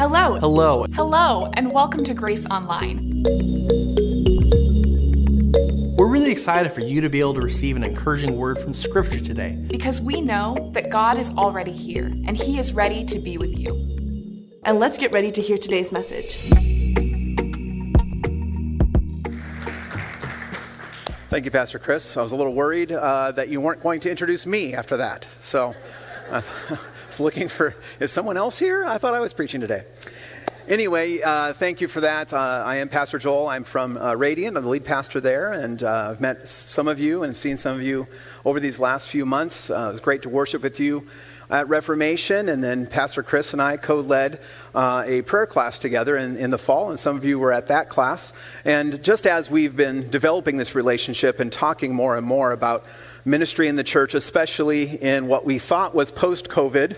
Hello. Hello. Hello, and welcome to Grace Online. We're really excited for you to be able to receive an encouraging word from Scripture today. Because we know that God is already here and He is ready to be with you. And let's get ready to hear today's message. Thank you, Pastor Chris. I was a little worried uh, that you weren't going to introduce me after that. So I was looking for, is someone else here? I thought I was preaching today. Anyway, uh, thank you for that. Uh, I am Pastor Joel. I'm from uh, Radiant. I'm the lead pastor there, and uh, I've met some of you and seen some of you over these last few months. Uh, it was great to worship with you at Reformation, and then Pastor Chris and I co led uh, a prayer class together in, in the fall, and some of you were at that class. And just as we've been developing this relationship and talking more and more about ministry in the church, especially in what we thought was post COVID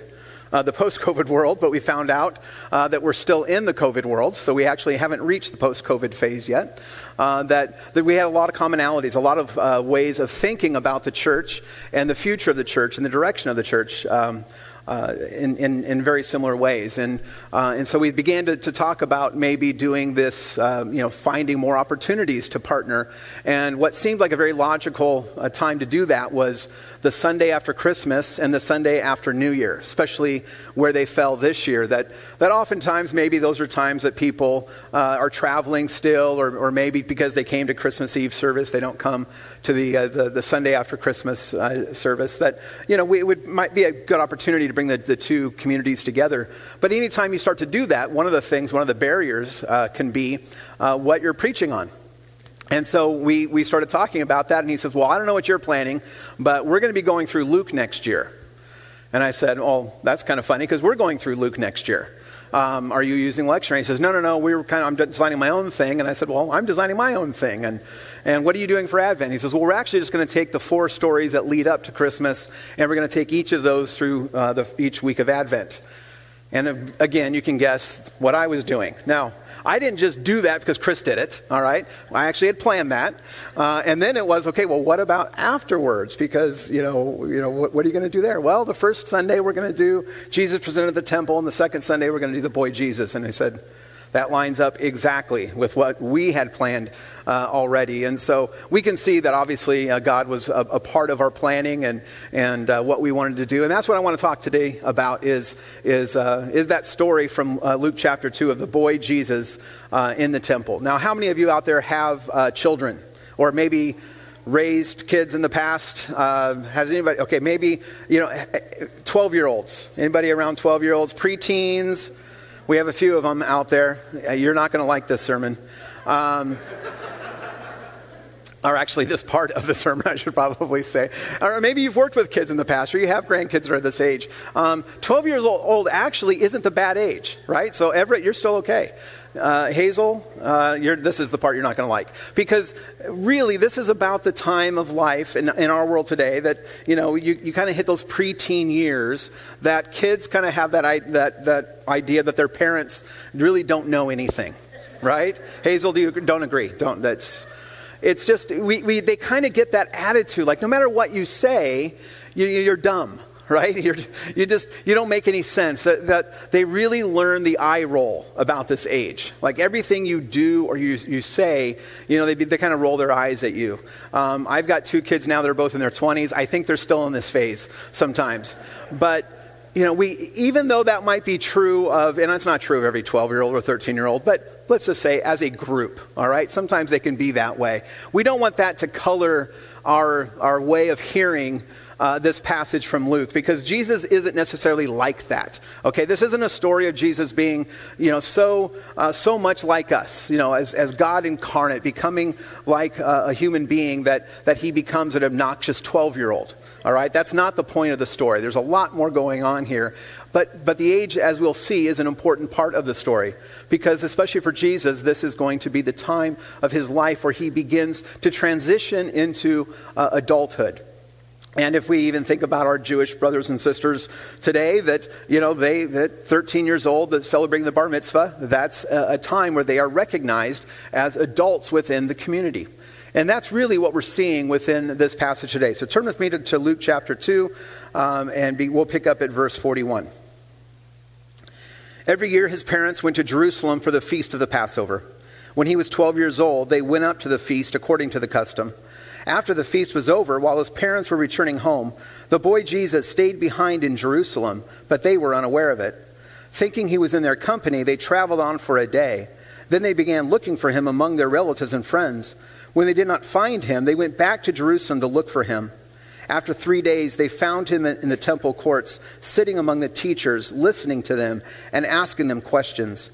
uh, the post COVID world, but we found out uh, that we're still in the COVID world, so we actually haven't reached the post COVID phase yet. Uh, that, that we had a lot of commonalities, a lot of uh, ways of thinking about the church and the future of the church and the direction of the church. Um, uh, in, in, in, very similar ways. And, uh, and so we began to, to, talk about maybe doing this, uh, you know, finding more opportunities to partner. And what seemed like a very logical uh, time to do that was the Sunday after Christmas and the Sunday after New Year, especially where they fell this year. That, that oftentimes maybe those are times that people uh, are traveling still, or, or maybe because they came to Christmas Eve service, they don't come to the, uh, the, the, Sunday after Christmas service. That, you know, we, it would, might be a good opportunity to bring the, the two communities together. But anytime you start to do that, one of the things, one of the barriers uh, can be uh, what you're preaching on. And so we, we started talking about that, and he says, Well, I don't know what you're planning, but we're going to be going through Luke next year. And I said, Oh, that's kind of funny because we're going through Luke next year. Um, are you using lectionary? He says, no, no, no, we were kind of, I'm designing my own thing. And I said, well, I'm designing my own thing. And, and what are you doing for Advent? He says, well, we're actually just going to take the four stories that lead up to Christmas, and we're going to take each of those through uh, the, each week of Advent. And again, you can guess what I was doing. Now, I didn't just do that because Chris did it, all right? I actually had planned that. Uh, and then it was, okay, well, what about afterwards? Because, you know, you know what, what are you going to do there? Well, the first Sunday we're going to do Jesus presented the temple, and the second Sunday we're going to do the boy Jesus. And I said, that lines up exactly with what we had planned uh, already. And so we can see that obviously uh, God was a, a, part of our planning and, and uh, what we wanted to do. And that's what I want to talk today about is, is, uh, is that story from uh, Luke chapter 2 of the boy Jesus uh, in the temple. Now, how many of you out there have children? Or maybe raised kids in the past? Uh, has anybody, okay, maybe, you know, 12 year olds. Anybody around 12 year olds? Preteens? We have a few of them out there. Uh, you're not going to like this sermon. Um, or actually, this part of the sermon, I should probably say. Or maybe you've worked with kids in the past, or you have grandkids that are this age. Um, 12 years old actually isn't the bad age, right? So, Everett, you're still okay uh, Hazel, uh, this is the part you're not going to like. Because really, this is about the time of life in, in our world today that, you know, you, you kind of hit those preteen years that kids kind of have that, that, that idea that their parents really don't know anything, right? Hazel, do you don't agree? Don't, that's, it's just, we, we, they kind of get that attitude, like no matter what you say, you, you're dumb right? You're, you just you don't make any sense. That, that they really learn the eye roll about this age. Like everything you do or you, you say, you know, they, they kind of roll their eyes at you. Um, I've got two kids now that are both in their 20s. I think they're still in this phase sometimes. But you know, we even though that might be true of, and it's not true of every 12 year old or 13 year old, but let's just say as a group, all right? Sometimes they can be that way. We don't want that to color our, our way of hearing uh, this passage from Luke because Jesus isn't necessarily like that. Okay, this isn't a story of Jesus being, you know, so uh, so much like us, you know, as, as God incarnate, becoming like a, a human being that that he becomes an obnoxious twelve year old. All right, that's not the point of the story. There's a lot more going on here. But, but the age, as we'll see, is an important part of the story because, especially for Jesus, this is going to be the time of his life where he begins to transition into uh, adulthood. And if we even think about our Jewish brothers and sisters today, that, you know, they, that 13 years old, that celebrating the bar mitzvah, that's a, a time where they are recognized as adults within the community. And that's really what we're seeing within this passage today. So turn with me to, to Luke chapter 2, um, and be, we'll pick up at verse 41. Every year, his parents went to Jerusalem for the feast of the Passover. When he was 12 years old, they went up to the feast according to the custom. After the feast was over, while his parents were returning home, the boy Jesus stayed behind in Jerusalem, but they were unaware of it. Thinking he was in their company, they traveled on for a day. Then they began looking for him among their relatives and friends. When they did not find him, they went back to Jerusalem to look for him. After three days, they found him in the temple courts, sitting among the teachers, listening to them and asking them questions.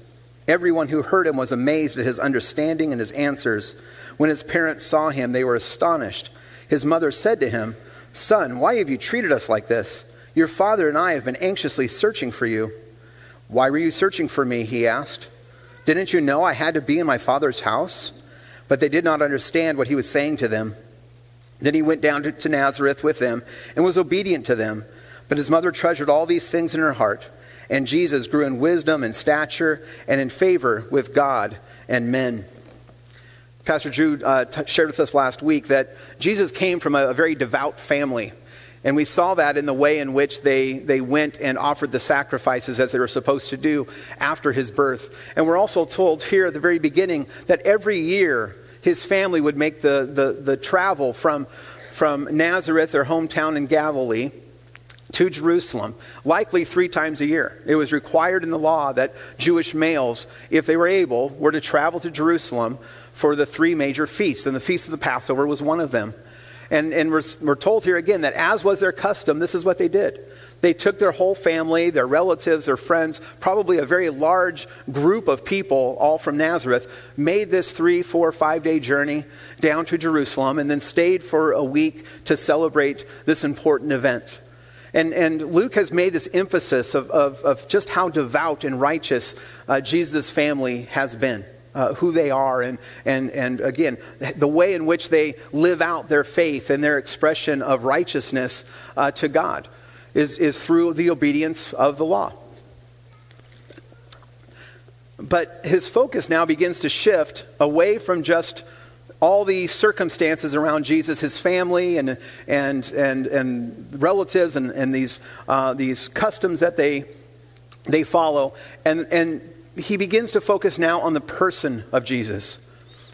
Everyone who heard him was amazed at his understanding and his answers. When his parents saw him, they were astonished. His mother said to him, Son, why have you treated us like this? Your father and I have been anxiously searching for you. Why were you searching for me? He asked. Didn't you know I had to be in my father's house? But they did not understand what he was saying to them. Then he went down to, Nazareth with them and was obedient to them. But his mother treasured all these things in her heart. And Jesus grew in wisdom and stature and in favor with God and men. Pastor Drew uh, t- shared with us last week that Jesus came from a, a very devout family. And we saw that in the way in which they, they went and offered the sacrifices as they were supposed to do after his birth. And we're also told here at the very beginning that every year his family would make the, the, the travel from, from Nazareth, their hometown in Galilee, to Jerusalem, likely three times a year. It was required in the law that Jewish males, if they were able, were to travel to Jerusalem for the three major feasts. And the Feast of the Passover was one of them. And, and we're, we're told here again that as was their custom, this is what they did. They took their whole family, their relatives, their friends, probably a very large group of people, all from Nazareth, made this three, four, five day journey down to Jerusalem and then stayed for a week to celebrate this important event. And, and Luke has made this emphasis of, of, of just how devout and righteous uh, Jesus' family has been. Uh, who they are, and, and, and again, the way in which they live out their faith and their expression of righteousness uh, to God is, is through the obedience of the law. But his focus now begins to shift away from just all the circumstances around Jesus, his family and, and, and, and relatives and, and these, uh, these customs that they, they follow. And, and he begins to focus now on the person of Jesus.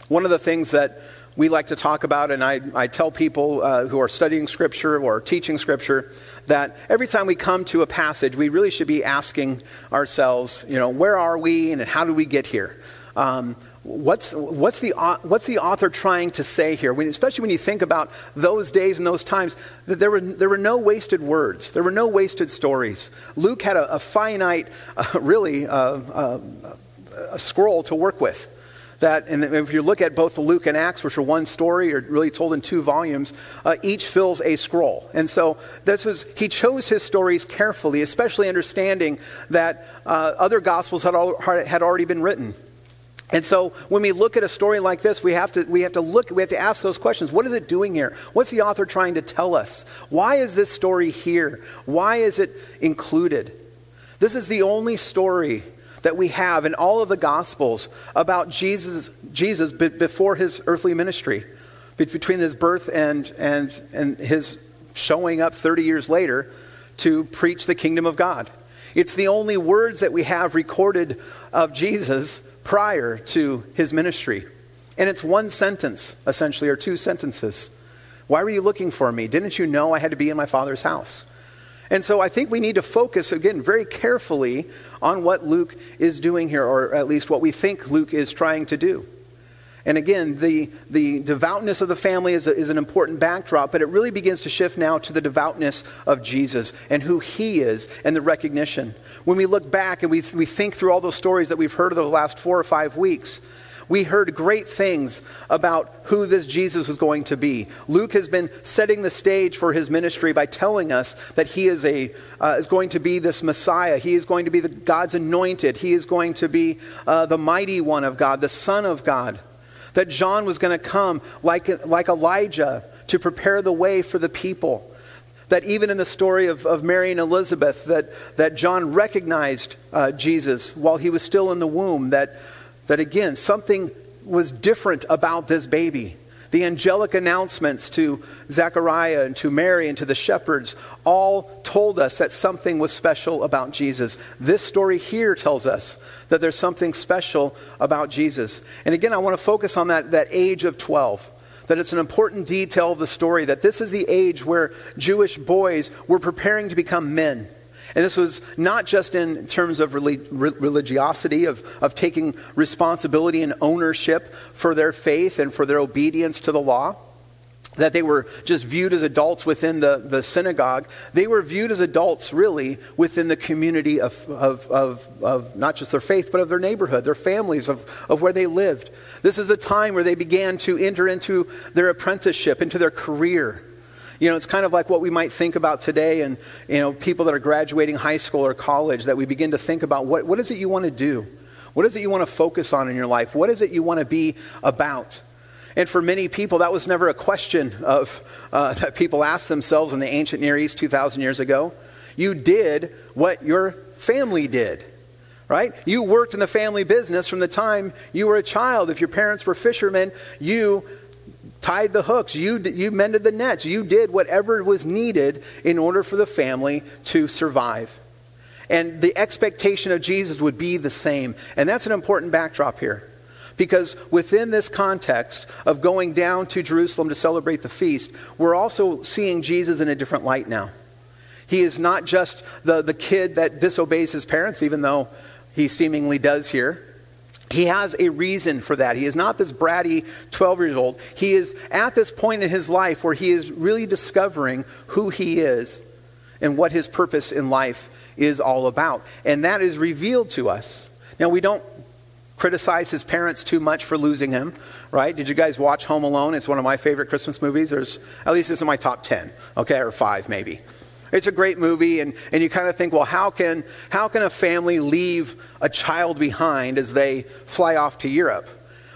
One of the things that we like to talk about, and I, I tell people uh, who are studying Scripture or teaching Scripture, that every time we come to a passage, we really should be asking ourselves, you know, where are we and how did we get here? Um, what's, what's, the, what's the author trying to say here? When, especially when you think about those days and those times, that there were, there were no wasted words, there were no wasted stories. Luke had a, a finite, uh, really, uh, uh, a scroll to work with that, and if you look at both the Luke and Acts, which are one story or really told in two volumes, uh, each fills a scroll. And so this was, he chose his stories carefully, especially understanding that uh, other gospels had, al- had already been written. And so when we look at a story like this, we have to we have to look we have to ask those questions. What is it doing here? What's the author trying to tell us? Why is this story here? Why is it included? This is the only story that we have in all of the Gospels about Jesus, Jesus before his earthly ministry, between his birth and, and, and his showing up 30 years later to preach the kingdom of God. It's the only words that we have recorded of Jesus prior to his ministry. And it's one sentence, essentially, or two sentences. Why were you looking for me? Didn't you know I had to be in my father's house? And so I think we need to focus, again, very carefully on what Luke is doing here, or at least what we think Luke is trying to do. And again, the, the devoutness of the family is, a, is an important backdrop, but it really begins to shift now to the devoutness of Jesus and who he is and the recognition. When we look back and we, we think through all those stories that we've heard of the last four or five weeks, we heard great things about who this Jesus was going to be. Luke has been setting the stage for his ministry by telling us that he is, a, uh, is going to be this Messiah. He is going to be the, God's anointed. He is going to be uh, the mighty one of God, the Son of God. That John was going to come like, like Elijah to prepare the way for the people that even in the story of, of Mary and Elizabeth, that, that John recognized uh, Jesus while he was still in the womb, that that again, something was different about this baby. The angelic announcements to Zechariah and to Mary and to the shepherds all told us that something was special about Jesus. This story here tells us that there's something special about Jesus. And again, I want to focus on that, that age of 12 that it's an important detail of the story that this is the age where Jewish boys were preparing to become men. And this was not just in terms of religiosity, of, of taking responsibility and ownership for their faith and for their obedience to the law, that they were just viewed as adults within the, the synagogue. They were viewed as adults, really, within the community of, of, of, of not just their faith, but of their neighborhood, their families, of, of where they lived. This is the time where they began to enter into their apprenticeship, into their career. You know, it's kind of like what we might think about today and, you know, people that are graduating high school or college, that we begin to think about what, what is it you want to do? What is it you want to focus on in your life? What is it you want to be about? And for many people, that was never a question of, uh, that people asked themselves in the ancient Near East 2,000 years ago. You did what your family did, right? You worked in the family business from the time you were a child. If your parents were fishermen, you tied the hooks, you, you mended the nets, you did whatever was needed in order for the family to survive. And the expectation of Jesus would be the same. And that's an important backdrop here. Because within this context of going down to Jerusalem to celebrate the feast, we're also seeing Jesus in a different light now. He is not just the, the kid that disobeys his parents, even though he seemingly does here. He has a reason for that. He is not this bratty 12 years old. He is at this point in his life where he is really discovering who he is and what his purpose in life is all about. And that is revealed to us. Now, we don't criticize his parents too much for losing him, right? Did you guys watch Home Alone? It's one of my favorite Christmas movies. There's, at least it's in my top 10, okay, or five maybe. It's a great movie, and, and you kind of think, well, how can, how can a family leave a child behind as they fly off to Europe?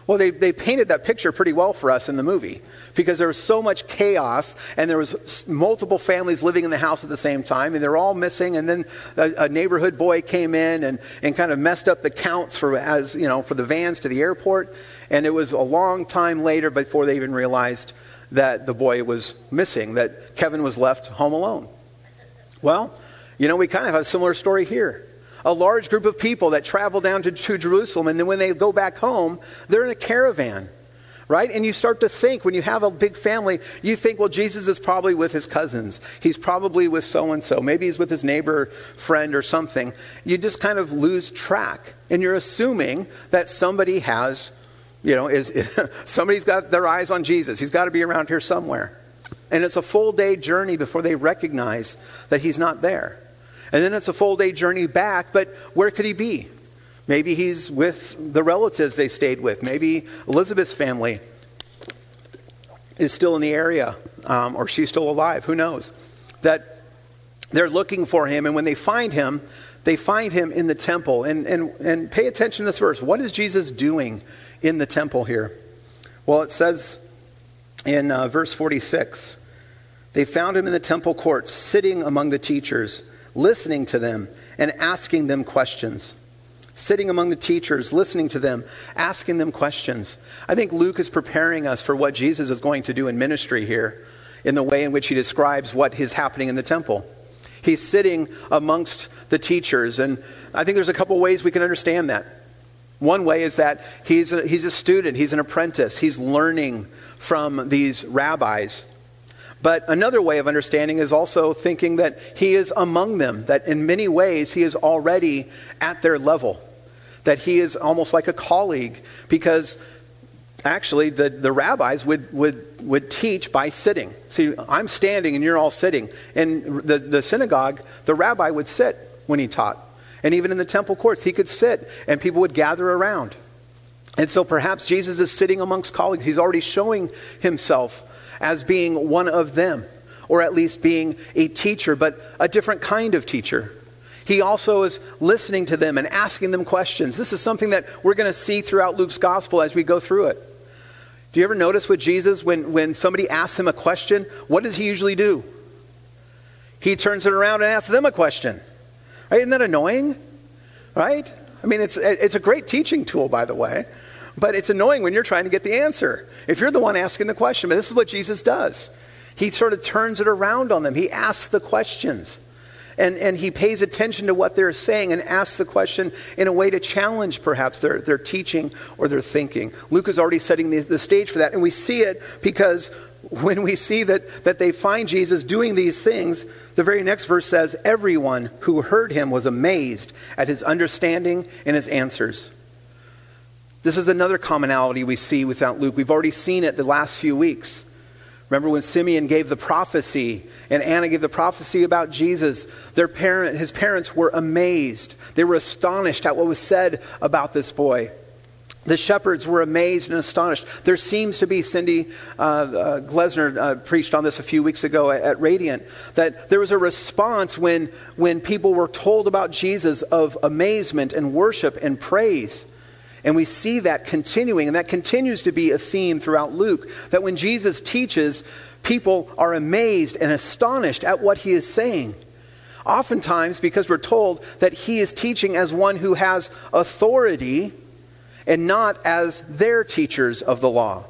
Well, they, they painted that picture pretty well for us in the movie because there was so much chaos and there was multiple families living in the house at the same time and they're all missing and then a, a, neighborhood boy came in and, and kind of messed up the counts for as you know for the vans to the airport and it was a long time later before they even realized that the boy was missing that kevin was left home alone well, you know, we kind of have a similar story here. A large group of people that travel down to, to Jerusalem, and then when they go back home, they're in a caravan, right? And you start to think, when you have a big family, you think, well, Jesus is probably with his cousins. He's probably with so and so. Maybe he's with his neighbor, friend, or something. You just kind of lose track. And you're assuming that somebody has, you know, is somebody's got their eyes on Jesus. He's got to be around here somewhere. And it's a full day journey before they recognize that he's not there. And then it's a full day journey back, but where could he be? Maybe he's with the relatives they stayed with. Maybe Elizabeth's family is still in the area, um, or she's still alive. Who knows? That they're looking for him, and when they find him, they find him in the temple. And, and, and pay attention to this verse. What is Jesus doing in the temple here? Well, it says in uh, verse 46 they found him in the temple courts, sitting among the teachers, listening to them and asking them questions. Sitting among the teachers, listening to them, asking them questions. I think Luke is preparing us for what Jesus is going to do in ministry here in the way in which he describes what is happening in the temple. He's sitting amongst the teachers, and I think there's a couple ways we can understand that. One way is that he's a, he's a student, he's an apprentice, he's learning from these rabbis. But another way of understanding is also thinking that he is among them, that in many ways he is already at their level, that he is almost like a colleague, because actually the, the rabbis would, would, would teach by sitting. See, I'm standing and you're all sitting. In the, the synagogue, the rabbi would sit when he taught. And even in the temple courts, he could sit and people would gather around. And so perhaps Jesus is sitting amongst colleagues. He's already showing himself as being one of them, or at least being a teacher, but a different kind of teacher. He also is listening to them and asking them questions. This is something that we're going to see throughout Luke's gospel as we go through it. Do you ever notice with Jesus when, when somebody asks him a question, what does he usually do? He turns it around and asks them a question. Right? Isn't that annoying? Right? I mean, it's, it's a great teaching tool, by the way. But it's annoying when you're trying to get the answer. If you're the one asking the question, but this is what Jesus does. He sort of turns it around on them. He asks the questions. And, and he pays attention to what they're saying and asks the question in a way to challenge perhaps their, their teaching or their thinking. Luke is already setting the, the stage for that. And we see it because when we see that, that they find Jesus doing these things, the very next verse says, Everyone who heard him was amazed at his understanding and his answers. This is another commonality we see without Luke. We've already seen it the last few weeks. Remember when Simeon gave the prophecy and Anna gave the prophecy about Jesus? Their parent, his parents were amazed. They were astonished at what was said about this boy. The shepherds were amazed and astonished. There seems to be, Cindy uh, uh, Glesner uh, preached on this a few weeks ago at, at Radiant, that there was a response when, when people were told about Jesus of amazement and worship and praise. And we see that continuing, and that continues to be a theme throughout Luke. That when Jesus teaches, people are amazed and astonished at what he is saying. Oftentimes, because we're told that he is teaching as one who has authority and not as their teachers of the law.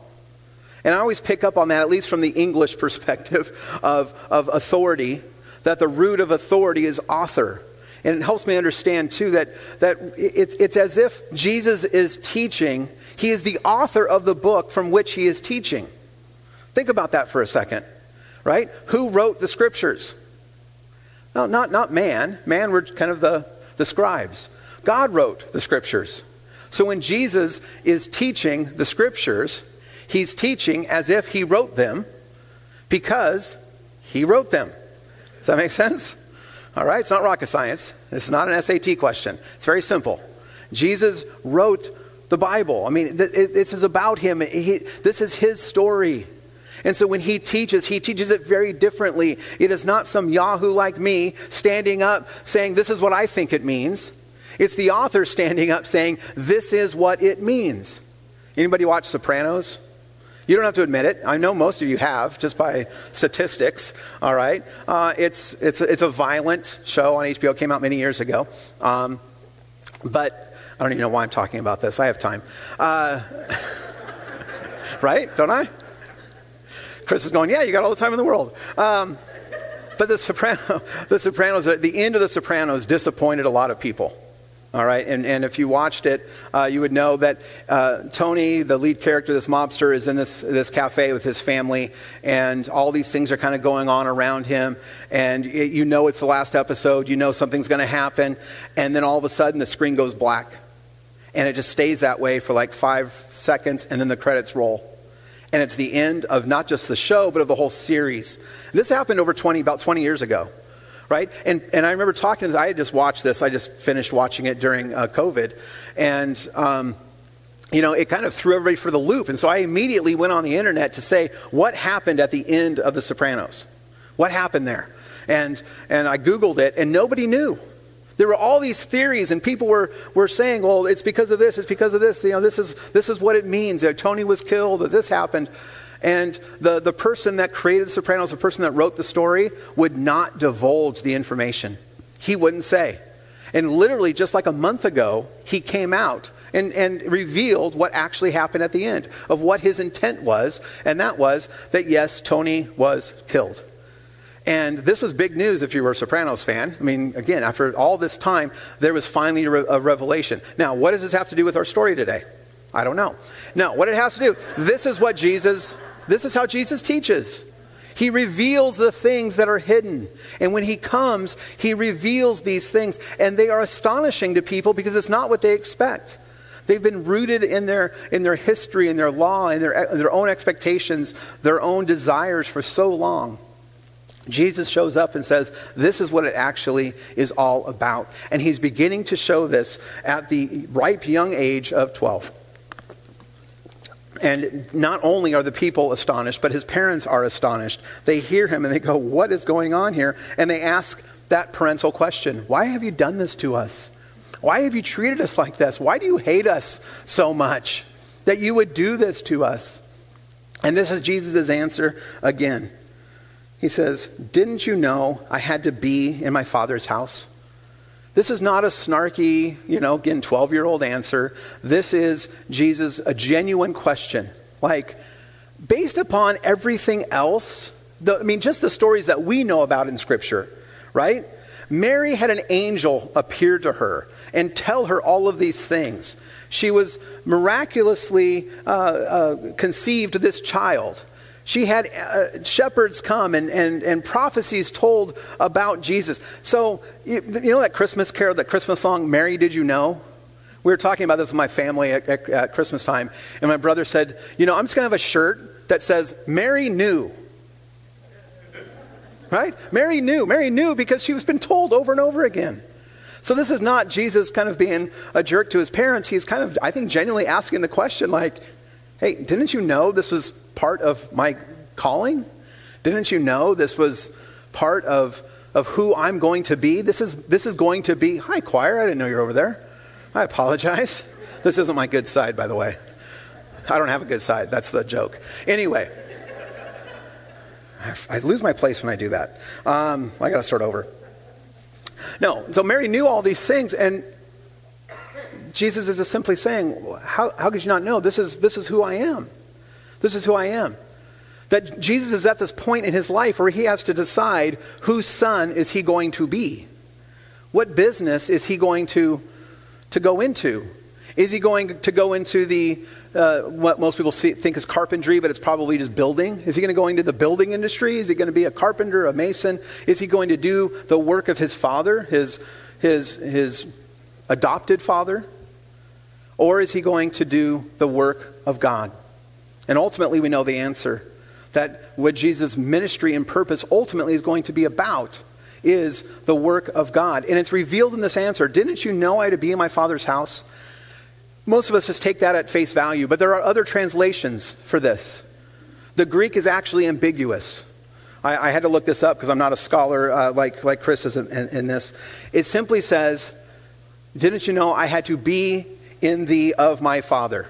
And I always pick up on that, at least from the English perspective of, of authority, that the root of authority is author. And it helps me understand, too, that, that it's, it's as if Jesus is teaching, he is the author of the book from which he is teaching. Think about that for a second, right? Who wrote the scriptures? No, not, not man. Man were kind of the, the scribes. God wrote the scriptures. So when Jesus is teaching the scriptures, he's teaching as if he wrote them because he wrote them. Does that make sense? All right, it's not rocket science. This is not an SAT question. It's very simple. Jesus wrote the Bible. I mean, this is about him. He, this is his story. And so when he teaches, he teaches it very differently. It is not some Yahoo like me standing up saying, This is what I think it means. It's the author standing up saying, This is what it means. Anybody watch Sopranos? You don't have to admit it. I know most of you have, just by statistics. All right. Uh, it's, it's, it's a violent show on HBO. Came out many years ago. Um, but I don't even know why I'm talking about this. I have time. Uh, right? Don't I? Chris is going, yeah, you got all the time in the world. Um, but the, Soprano, the Sopranos, the end of The Sopranos disappointed a lot of people. All right, and, and if you watched it, uh, you would know that uh, Tony, the lead character, this mobster, is in this, this cafe with his family, and all these things are kind of going on around him. And it, you know it's the last episode, you know something's going to happen, and then all of a sudden the screen goes black. And it just stays that way for like five seconds, and then the credits roll. And it's the end of not just the show, but of the whole series. This happened over 20, about 20 years ago right? And, and I remember talking to this, I had just watched this, I just finished watching it during uh, COVID. And, um, you know, it kind of threw everybody for the loop. And so I immediately went on the internet to say, what happened at the end of The Sopranos? What happened there? And, and I Googled it, and nobody knew. There were all these theories, and people were, were saying, well, it's because of this, it's because of this, you know, this is, this is what it means. Tony was killed, that this happened. And the, the person that created The Sopranos, the person that wrote the story, would not divulge the information. He wouldn't say. And literally, just like a month ago, he came out and, and revealed what actually happened at the end of what his intent was. And that was that, yes, Tony was killed. And this was big news if you were a Sopranos fan. I mean, again, after all this time, there was finally a, re- a revelation. Now, what does this have to do with our story today? I don't know. Now, what it has to do, this is what Jesus this is how Jesus teaches. He reveals the things that are hidden. And when he comes, he reveals these things. And they are astonishing to people because it's not what they expect. They've been rooted in their, in their history, in their law, in their, their own expectations, their own desires for so long. Jesus shows up and says, This is what it actually is all about. And he's beginning to show this at the ripe young age of 12. And not only are the people astonished, but his parents are astonished. They hear him and they go, What is going on here? And they ask that parental question Why have you done this to us? Why have you treated us like this? Why do you hate us so much that you would do this to us? And this is Jesus' answer again. He says, Didn't you know I had to be in my father's house? This is not a snarky, you know, again, 12 year old answer. This is Jesus, a genuine question. Like, based upon everything else, the, I mean, just the stories that we know about in Scripture, right? Mary had an angel appear to her and tell her all of these things. She was miraculously uh, uh, conceived this child. She had uh, shepherds come and, and, and prophecies told about Jesus. So, you, you, know that Christmas carol, that Christmas song, Mary, Did You Know? We were talking about this with my family at, at, at Christmas time, and my brother said, You know, I'm just going to have a shirt that says, Mary knew. Right? Mary knew. Mary knew because she was been told over and over again. So this is not Jesus kind of being a jerk to his parents. He's kind of, I think, genuinely asking the question like, hey, didn't you know this was part of my calling? Didn't you know this was part of, of who I'm going to be? This is, this is going to be, hi, choir, I didn't know you're over there. I apologize. This isn't my good side, by the way. I don't have a good side. That's the joke. Anyway, I lose my place when I do that. Um, I got to start over. No, so Mary knew all these things, and Jesus is just simply saying, how, how could you not know? This is, this is who I am. This is who I am. That Jesus is at this point in his life where he has to decide whose son is he going to be? What business is he going to, to go into? Is he going to go into the uh, what most people see, think is carpentry, but it's probably just building? Is he going to go into the building industry? Is he going to be a carpenter, a mason? Is he going to do the work of his father, his, his, his adopted father? Or is he going to do the work of God? And ultimately, we know the answer that what Jesus' ministry and purpose ultimately is going to be about is the work of God. And it's revealed in this answer Didn't you know I had to be in my Father's house? Most of us just take that at face value, but there are other translations for this. The Greek is actually ambiguous. I, I had to look this up because I'm not a scholar uh, like, like Chris is in, in, in this. It simply says, Didn't you know I had to be in the of my Father?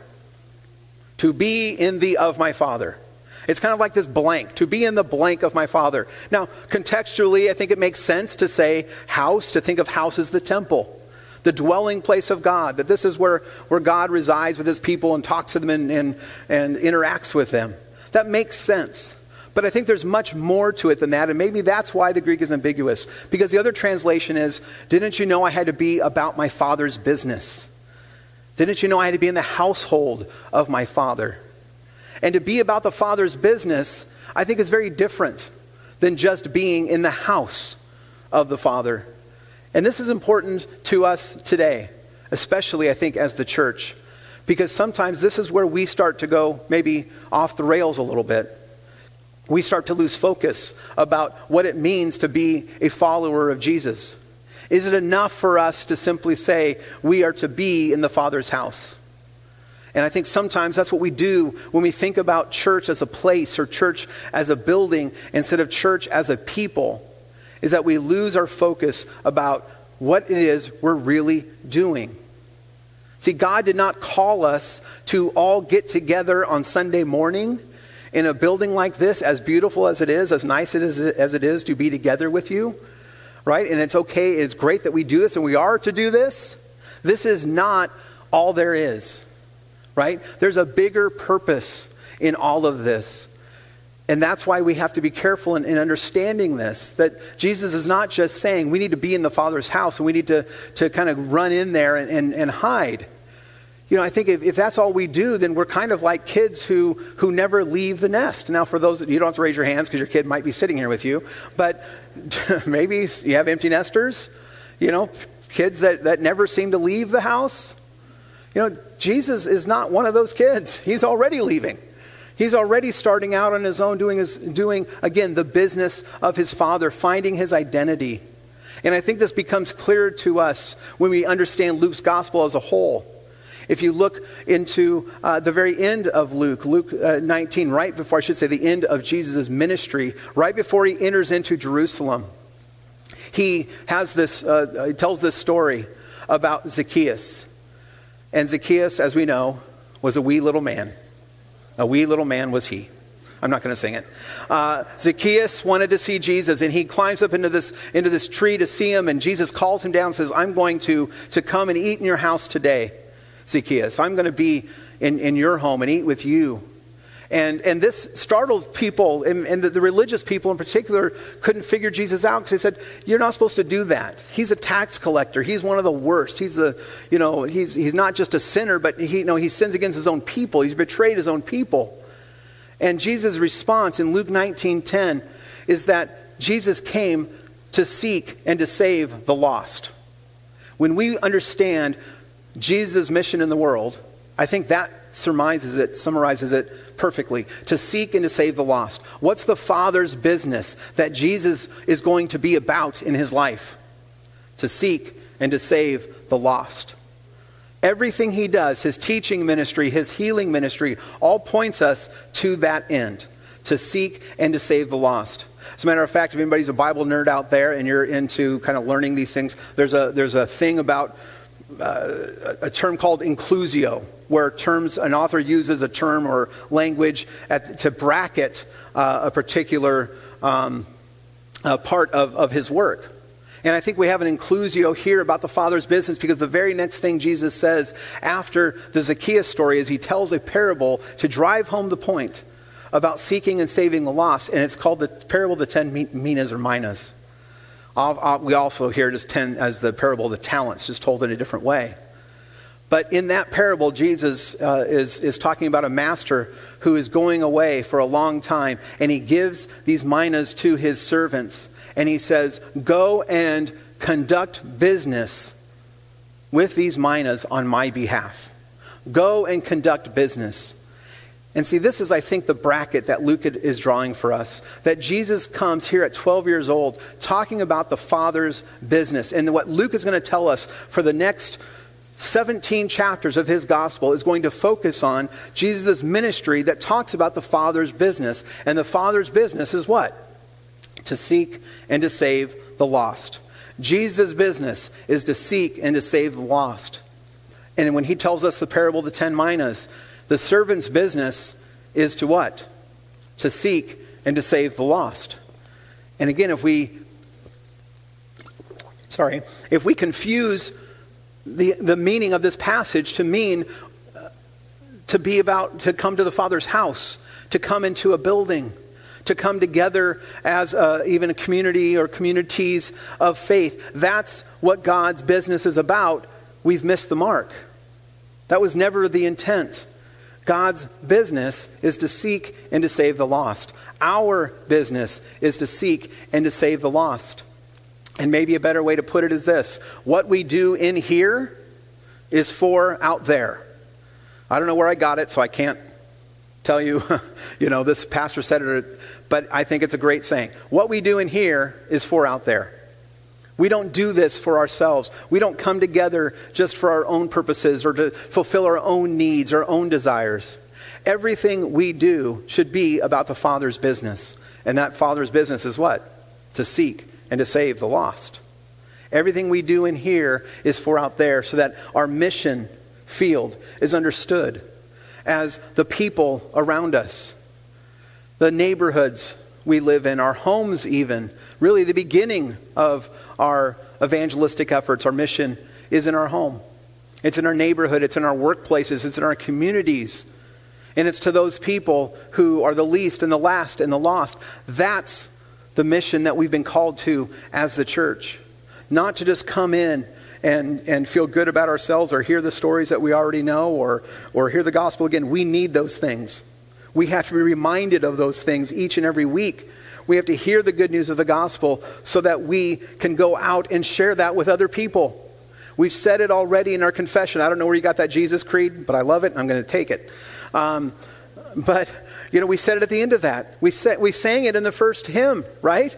To be in the of my Father. It's kind of like this blank, to be in the blank of my Father. Now, contextually, I think it makes sense to say house, to think of house as the temple the dwelling place of God, that this is where, where God resides with his people and talks to them and, and, and interacts with them. That makes sense. But I think there's much more to it than that, and maybe that's why the Greek is ambiguous. Because the other translation is Didn't you know I had to be about my father's business? Didn't you know I had to be in the household of my father? And to be about the father's business, I think is very different than just being in the house of the father. And this is important to us today, especially, I think, as the church, because sometimes this is where we start to go maybe off the rails a little bit. We start to lose focus about what it means to be a follower of Jesus. Is it enough for us to simply say we are to be in the Father's house? And I think sometimes that's what we do when we think about church as a place or church as a building instead of church as a people is that we lose our focus about what it is we're really doing. See, God did not call us to all get together on Sunday morning in a building like this, as beautiful as it is, as nice as it is to be together with you, right? And it's okay, it's great that we do this and we are to do this. This is not all there is, right? There's a bigger purpose in all of this. And that's why we have to be careful in, in, understanding this that Jesus is not just saying we need to be in the Father's house and we need to, to kind of run in there and, and, and hide. You know, I think if, if that's all we do, then we're kind of like kids who, who never leave the nest. Now, for those, you don't have to raise your hands because your kid might be sitting here with you, but maybe you have empty nesters, you know, kids that, that never seem to leave the house. You know, Jesus is not one of those kids. He's already leaving. He's already starting out on his own, doing, his, doing, again, the business of his father, finding his identity. And I think this becomes clearer to us when we understand Luke's gospel as a whole. If you look into uh, the very end of Luke, Luke uh, 19, right before, I should say, the end of Jesus' ministry, right before he enters into Jerusalem, he has this, uh, he tells this story about Zacchaeus. And Zacchaeus, as we know, was a wee little man. A wee little man was he. I'm not going to sing it. Uh, Zacchaeus wanted to see Jesus, and he climbs up into this, into this tree to see him, and Jesus calls him down and says, I'm going to, to come and eat in your house today, Zacchaeus. I'm going to be in, in your home and eat with you. And, and this startled people, and, and the, the, religious people in particular couldn't figure Jesus out because they said, You're not supposed to do that. He's a tax collector. He's one of the worst. He's, the, you know, he's, he's not just a sinner, but he, you know, he sins against his own people. He's betrayed his own people. And Jesus' response in Luke 19:10 is that Jesus came to seek and to save the lost. When we understand Jesus' mission in the world, I think that surmises it, summarizes it perfectly. To seek and to save the lost. What's the Father's business that Jesus is going to be about in his life? To seek and to save the lost. Everything he does, his teaching ministry, his healing ministry, all points us to that end to seek and to save the lost. As a matter of fact, if anybody's a Bible nerd out there and you're into kind of learning these things, there's a, there's a thing about uh, a term called inclusio, where terms an author uses a term or language at, to bracket uh, a particular um, uh, part of, of his work. And I think we have an inclusio here about the Father's business because the very next thing Jesus says after the Zacchaeus story is he tells a parable to drive home the point about seeking and saving the lost, and it's called the parable of the ten minas or minas. We also hear it as, ten, as the parable of the talents, just told in a different way. But in that parable, Jesus uh, is, is talking about a master who is going away for a long time, and he gives these minas to his servants and he says, Go and conduct business with these minas on my behalf. Go and conduct business. And see, this is, I think, the bracket that Luke is drawing for us. That Jesus comes here at 12 years old talking about the Father's business. And what Luke is going to tell us for the next 17 chapters of his gospel is going to focus on Jesus' ministry that talks about the Father's business. And the Father's business is what? to seek and to save the lost. Jesus' business is to seek and to save the lost. And when he tells us the parable of the ten minas, the servant's business is to what? To seek and to save the lost. And again, if we, sorry, if we confuse the, the meaning of this passage to mean uh, to be about, to come to the Father's house, to come into a building, to come together as a, even a community or communities of faith. That's what God's business is about. We've missed the mark. That was never the intent. God's business is to seek and to save the lost. Our business is to seek and to save the lost. And maybe a better way to put it is this what we do in here is for out there. I don't know where I got it, so I can't tell you, you know, this pastor said it, but I think it's a great saying. What we do in here is for out there. We don't do this for ourselves. We don't come together just for our own purposes or to fulfill our own needs, our own desires. Everything we do should be about the Father's business. And that Father's business is what? To seek and to save the lost. Everything we do in here is for out there so that our mission field is understood as the people around us, the neighborhoods we live in, our homes, even. Really, the beginning of our evangelistic efforts, our mission, is in our home. It's in our neighborhood, it's in our workplaces, it's in our communities. And it's to those people who are the least and the last and the lost. That's the mission that we've been called to as the church. Not to just come in and, and feel good about ourselves or hear the stories that we already know or, or hear the gospel again. We need those things. We have to be reminded of those things each and every week. We have to hear the good news of the gospel so that we can go out and share that with other people. We've said it already in our confession. I don't know where you got that Jesus creed, but I love it. I'm going to take it. Um, but, you know, we said it at the end of that. We, said, we sang it in the first hymn, right?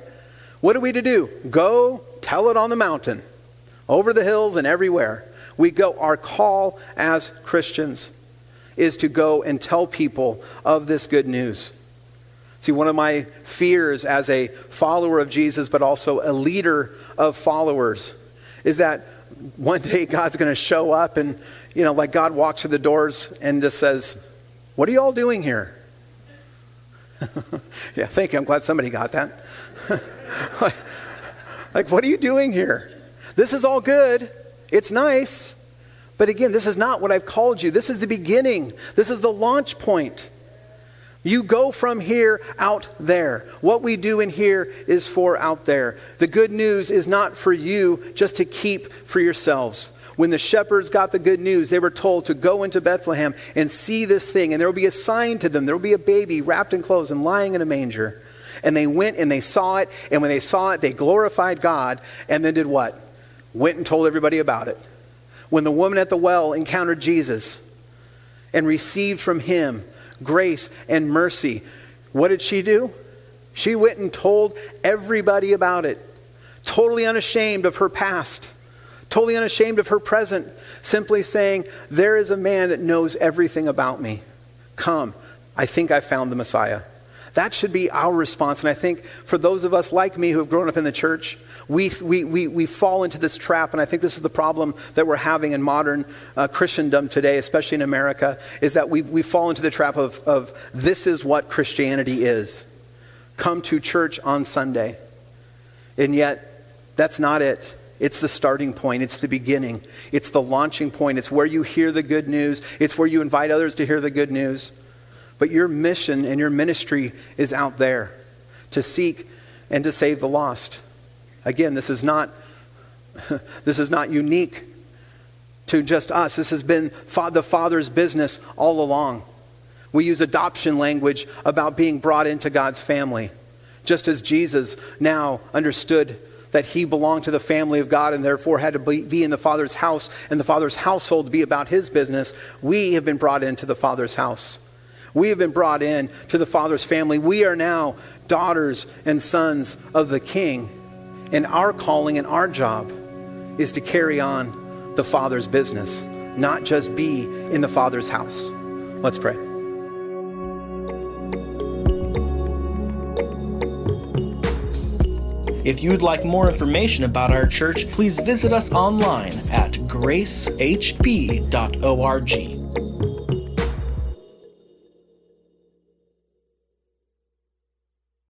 What are we to do? Go tell it on the mountain over the hills and everywhere. We go, our call as Christians is to go and tell people of this good news. See, one of my fears as a follower of Jesus, but also a leader of followers, is that one day God's going to show up and, you know, like God walks through the doors and just says, What are you all doing here? yeah, thank you. I'm glad somebody got that. like, like, what are you doing here? This is all good. It's nice. But again, this is not what I've called you. This is the beginning, this is the launch point. You go from here out there. What we do in here is for out there. The good news is not for you just to keep for yourselves. When the shepherds got the good news, they were told to go into Bethlehem and see this thing, and there will be a sign to them. There will be a baby wrapped in clothes and lying in a manger. And they went and they saw it, and when they saw it, they glorified God, and then did what? Went and told everybody about it. When the woman at the well encountered Jesus and received from him grace and mercy, what did she do? She went and told everybody about it, totally unashamed of her past, totally unashamed of her present, simply saying, There is a man that knows everything about me. Come, I think I found the Messiah. That should be our response. And I think for those of us like me who have grown up in the church, we, we, we, we fall into this trap. And I think this is the problem that we're having in modern uh, Christendom today, especially in America, is that we, we fall into the trap of, of this is what Christianity is. Come to church on Sunday. And yet, that's not it. It's the starting point. It's the beginning. It's the launching point. It's where you hear the good news. It's where you invite others to hear the good news. But your mission and your ministry is out there to seek and to save the lost. Again, this is not, this is not unique to just us. This has been the Father's business all along. We use adoption language about being brought into God's family, just as Jesus now understood that he belonged to the family of God and therefore had to be in the Father's house and the Father's household to be about his business. We have been brought into the Father's house. We have been brought in to the Father's family. We are now daughters and sons of the King. And our calling and our job is to carry on the Father's business, not just be in the Father's house. Let's pray. If you'd like more information about our church, please visit us online at gracehb.org.